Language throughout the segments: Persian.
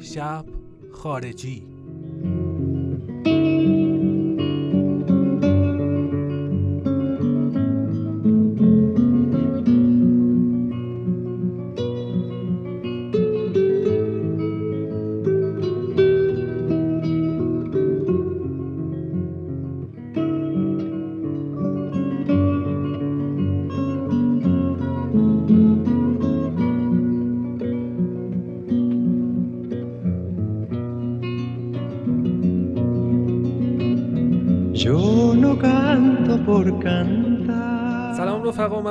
شب خارجی.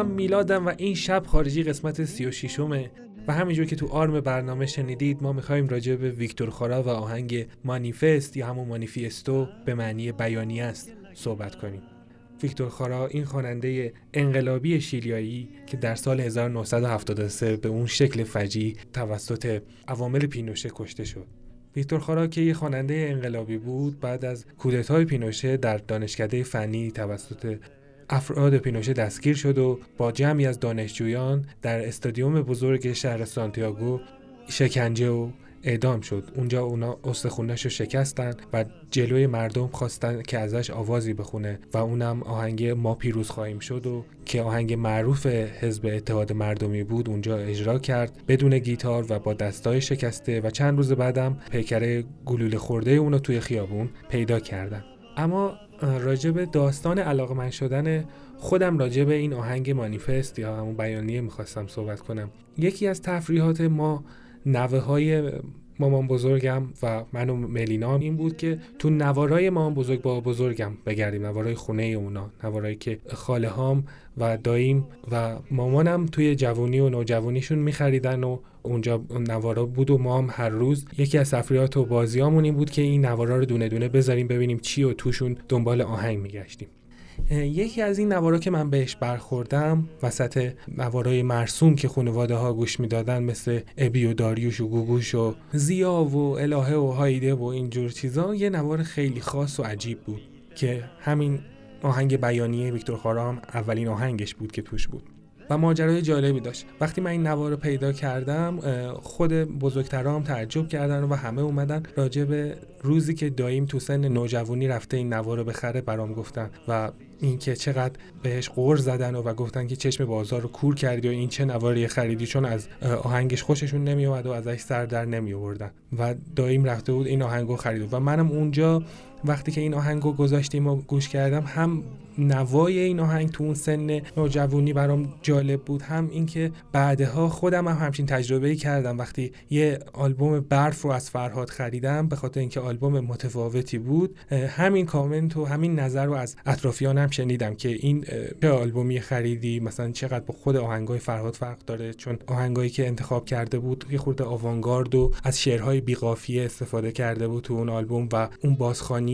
من میلادم و این شب خارجی قسمت 36 همه و همینجور که تو آرم برنامه شنیدید ما می‌خوایم راجع به ویکتور خورا و آهنگ مانیفست یا همون مانیفیستو به معنی بیانی است صحبت کنیم. ویکتور خورا این خواننده انقلابی شیلیایی که در سال 1973 به اون شکل فجی توسط عوامل پینوشه کشته شد. ویکتور خورا که یه خواننده انقلابی بود بعد از کودتای پینوشه در دانشکده فنی توسط افراد پینوشه دستگیر شد و با جمعی از دانشجویان در استادیوم بزرگ شهر سانتیاگو شکنجه و اعدام شد. اونجا اونا استخونش رو شکستن و جلوی مردم خواستن که ازش آوازی بخونه و اونم آهنگ ما پیروز خواهیم شد و که آهنگ معروف حزب اتحاد مردمی بود اونجا اجرا کرد بدون گیتار و با دستای شکسته و چند روز بعدم پیکره گلوله خورده اونو توی خیابون پیدا کردن. اما راجع به داستان علاقه من شدن خودم راجع به این آهنگ مانیفست یا همون بیانیه می‌خواستم صحبت کنم. یکی از تفریحات ما نوه های مامان بزرگم و من و ملینا این بود که تو نوارای مامان بزرگ با بزرگم بگردیم نوارای خونه اونا نوارایی که خاله هام و داییم و مامانم توی جوانی و نوجوانیشون میخریدن و اونجا نوارا بود و ما هم هر روز یکی از تفریحات و بازیامون این بود که این نوارا رو دونه دونه بذاریم ببینیم چی و توشون دنبال آهنگ میگشتیم. یکی از این نوارا که من بهش برخوردم وسط نوارای مرسوم که خانواده ها گوش می‌دادن مثل ابی و داریوش و گوگوش و زیا و الهه و هایده و اینجور چیزا یه نوار خیلی خاص و عجیب بود که همین آهنگ بیانیه ویکتور خارام اولین آهنگش بود که توش بود. و ماجرای جالبی داشت. وقتی من این نوار رو پیدا کردم خود بزرگترام تعجب کردن و همه اومدن راجع به روزی که داییم تو سن نوجوانی رفته این نوار رو بخره برام گفتن و اینکه چقدر بهش قور زدن و, و گفتن که چشم بازار رو کور کردی و این چه نواری خریدی چون از آهنگش خوششون نمی اومد و ازش سر در نمی آوردن و داییم رفته بود این آهنگو خرید و منم اونجا وقتی که این آهنگو گذاشتیم و گوش کردم هم نوای این آهنگ تو اون سن نوجوانی برام جالب بود هم اینکه بعدها خودم هم همچین تجربه ای کردم. وقتی یه آلبوم برف رو از فرهاد خریدم به خاطر اینکه آلبوم متفاوتی بود همین کامنت و همین نظر رو از اطرافیانم شنیدم که این چه آلبومی خریدی مثلا چقدر با خود آهنگای فرهاد فرق داره؟ چون آهنگایی که انتخاب کرده بود یه خورده آوانگارد و از شعرهای بیقافیه استفاده کرده بود تو اون آلبوم و اون بازخوانی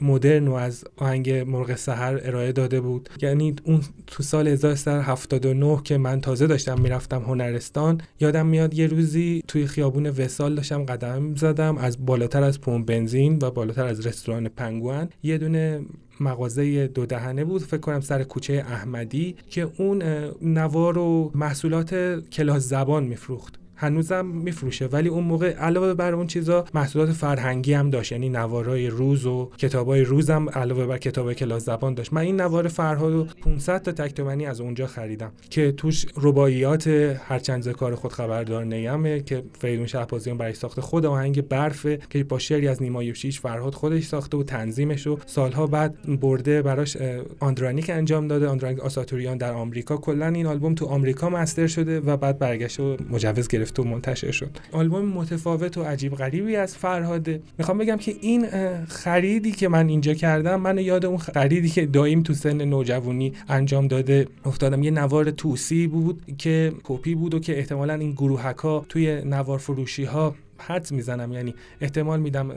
مدرن و از آهنگ مرغ سحر ارائه داده بود. یعنی اون تو سال 1379 که من تازه داشتم می‌رفتم هنرستان یادم میاد یه روزی توی خیابون وسال داشتم قدم زدم از بالاتر از پمپ بنزین و بالاتر از رستوران پنگوان یه دونه مغازه دو دهنه بود فکر کنم سر کوچه احمدی که اون نوار و محصولات کلاس زبان میفروخت. هنوزم میفروشه. ولی اون موقع علاوه بر اون چیزا محصولات فرهنگی هم داشت. یعنی نوارای روز و کتابای روزم علاوه بر کتاب کلاس زبان داشت. من این نوار فرهاد و 500 تا تکتمنی از اونجا خریدم که توش رباعیات هرچند کار خود خبردار نیمه که فریدون شهبازیان برای ساخته خود آهنگ برف که با شعری از نیما یوشیش فرهاد خودش ساخته و تنظیمش و سالها بعد برده براش آندرانیک انجام داده. آندرانیک آساتوریان در آمریکا. کلا این آلبوم تو آمریکا مستر شده و بعد برگشت و مجوز گرفت گرفت و منتشر شد. آلبوم متفاوت و عجیب غریبی از فرهاده می‌خوام بگم که این خریدی که من اینجا کردم من یاد اون خریدی که دایم تو سن نوجوانی انجام داده. افتادم یه نوار توسی بود که کپی بود و که احتمالا این گروهکا توی نوار فروشی ها حد می‌زنم. یعنی احتمال میدم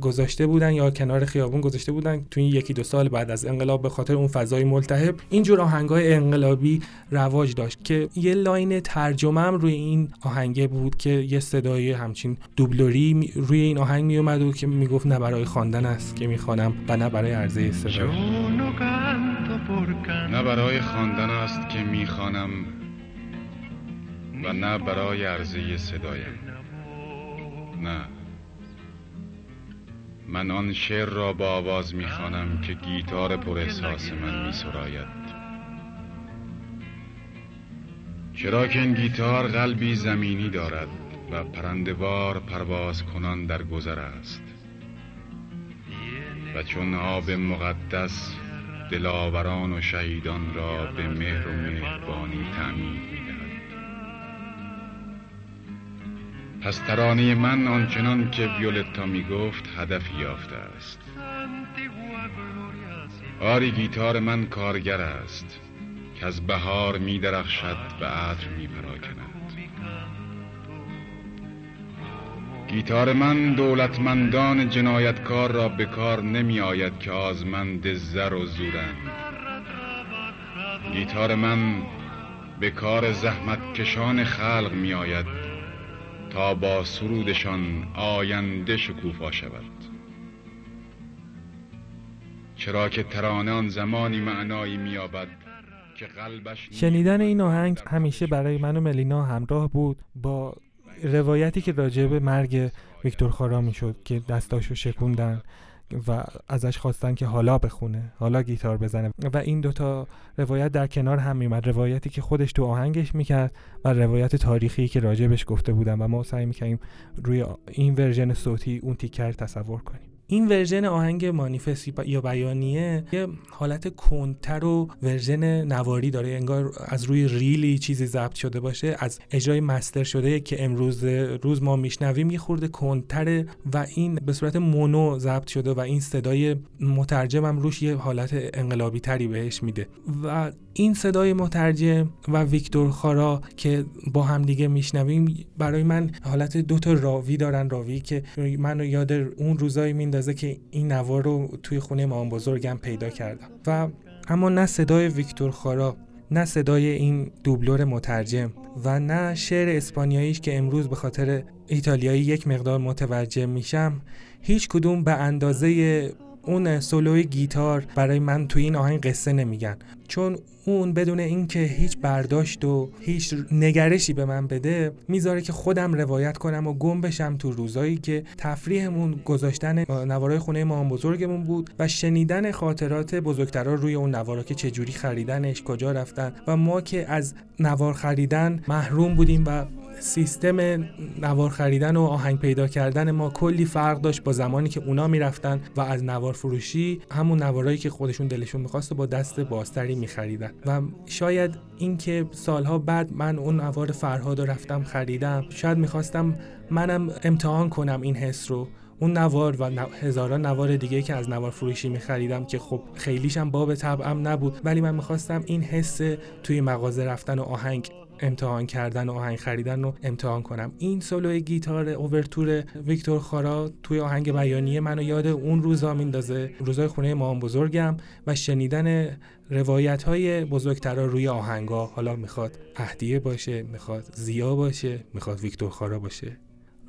گذاشته بودن یا کنار خیابون گذاشته بودن تو این یکی دو سال بعد از انقلاب به خاطر اون فضای ملتهب. اینجور آهنگای انقلابی رواج داشت که یه لاین ترجمه روی این آهنگه بود که یه صدای همچین دوبلوری روی این آهنگ می اومد و که می‌گفت نه برای خواندن است که می‌خوانم و نه برای عرضه صدا نه برای خواندن است که می‌خوانم و نه برای عرضه صدایم. نه. من آن شعر را با آواز می‌خوانم که گیتار پر احساس من میسراید. چرا که این گیتار قلبی زمینی دارد و پرندوار پرواز کنان در گذر است. و چون آب مقدس دلاوران و شهیدان را به مهر و مهربانی تعمید پس ترانه من آنچنان که ویولتا می گفت هدف یافته است. آری گیتار من کارگر است که از بهار می درخشد و عطر می پراکند گیتار من دولتمندان جنایتکار را به کار نمی آید که آزمند زر و زورند. گیتار من به کار زحمت کشان خلق می آید تا با سرودشان آینده شکوفا شود. چرا که ترانه آن زمانی معنایی مییابد که قلبش شنیدن این آهنگ همیشه برای من و ملینا همراه بود با روایتی که راجع به مرگ ویکتور خارا می‌شد که دستاشو شکوندن. و ازش خواستن که حالا بخونه حالا گیتار بزنه. و این دوتا روایت در کنار هم میومد روایتی که خودش تو آهنگش می‌کرد و روایت تاریخی که راجبش گفته بودن و ما سعی می‌کنیم روی این version صوتی اون تیکه رو تصور کنیم. این version آهنگ مانیفستی یا بیانیه یه حالت کندتر و version نواری داره. انگار از روی ریلی چیزی ضبط شده باشه از اجرای master شده که امروز روز ما میشنویم یه خورده کندتره و این به صورت مونو ضبط شده و این صدای مترجمم روش یه حالت انقلابی تری بهش میده. و این صدای مترجم و ویکتور خارا که با هم دیگه میشنویم برای من حالت دو تا راوی دارن. راوی که منو یاد اون روزایی میندازه که این نوار رو توی خونه مام بزرگم پیدا کردم. و اما نه صدای ویکتور خارا نه صدای این دوبلور مترجم و نه شعر اسپانیاییش که امروز به خاطر ایتالیایی یک مقدار متوجه میشم هیچ کدوم به اندازه اون سولوی گیتار برای من توی این آهنگ قصه نمیگن. چون اون بدون اینکه هیچ برداشت و هیچ نگرشی به من بده می‌ذاره که خودم روایت کنم و گم بشم تو روزایی که تفریحمون گذاشتن نوارای خونه ما بزرگمون بود و شنیدن خاطرات بزرگترا روی اون نوارا که چجوری خریدنش کجا رفتن و ما که از نوار خریدن محروم بودیم و سیستم نوار خریدن و آهنگ پیدا کردن ما کلی فرق داشت با زمانی که اونا می‌رفتن و از نوار فروشی همون نوارایی که خودشون دلشون می‌خواست با دست بازتری میخریدن. و شاید اینکه سالها بعد من اون نوار فرهاد رفتم خریدم شاید می‌خواستم منم امتحان کنم این حس رو. اون نوار و هزاران نوار دیگه که از نوار فروشی می خریدم که خب خیلیشم باب طبعم نبود ولی من می‌خواستم این حس توی مغازه رفتن و آهنگ امتحان کردن و آهنگ خریدن رو امتحان کنم. این سولو گیتار اوورتور ویکتور خارا توی آهنگ بیانیه منو یاد اون روزا میندازه. روزای خونه مام بزرگم و شنیدن روایت های بزرگترا روی آهنگا حالا می‌خواد اهدیه باشه می‌خواد زیا باشه می‌خواد ویکتور خارا باشه.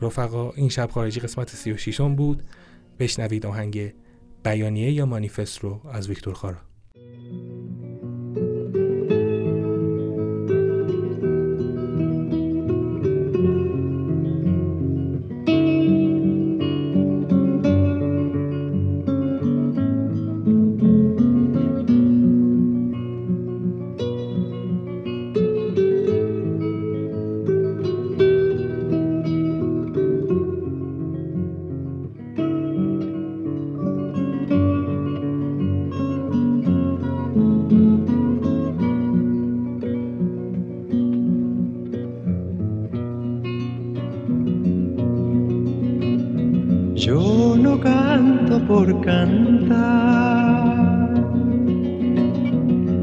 رفقا این شب خارجی قسمت 36 بود. بشنوید آهنگ بیانیه یا مانیفست رو از ویکتور خارا. por cantar,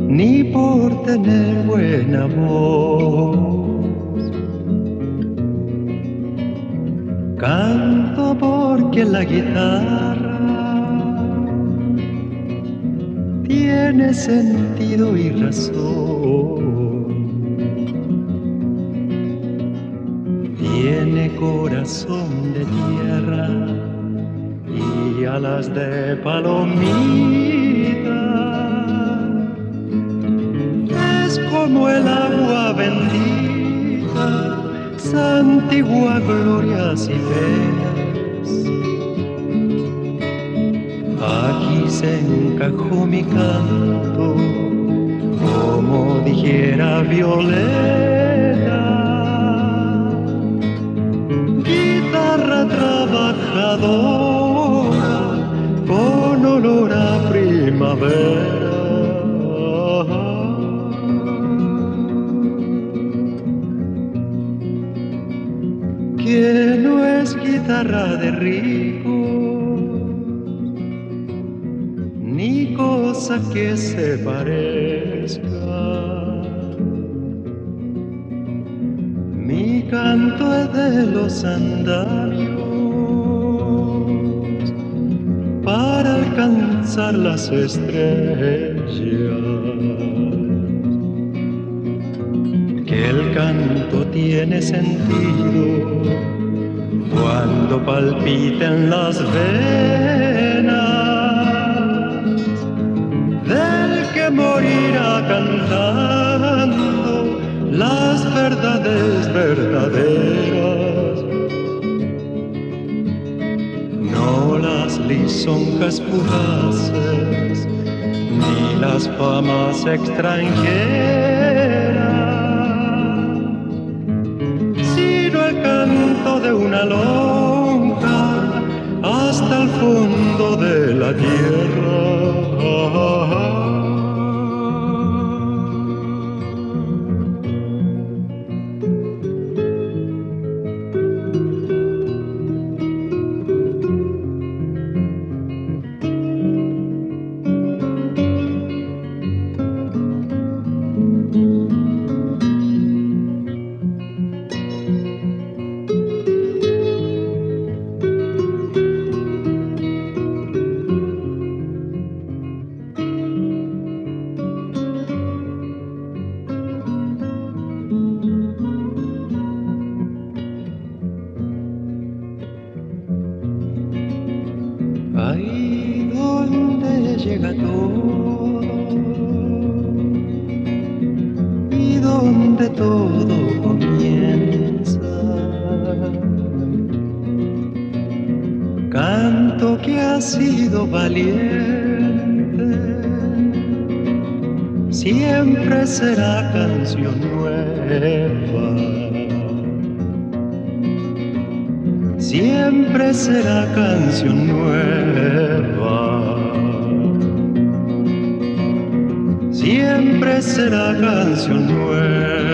ni por tener buena voz. Canto porque la guitarra tiene sentido y razón. Tiene corazón de tierra alas de palomita. Es como el agua bendita antigua glorias y penas. Aquí se encajó mi canto, como dijera Violeta. Guitarra trabajadora de rico, ni cosa que se parezca. Mi canto es de los andamios para alcanzar las estrellas. Que el canto tiene sentido cuando palpiten las venas del que morirá cantando las verdades verdaderas. No las lisonjas fugaces ni las famas extranjeras. Lonja hasta el fondo de la tierra. Llega todo y donde todo comienza. Canto que ha sido valiente, siempre será canción nueva. siempre será canción nueva. Siempre será canción nueva.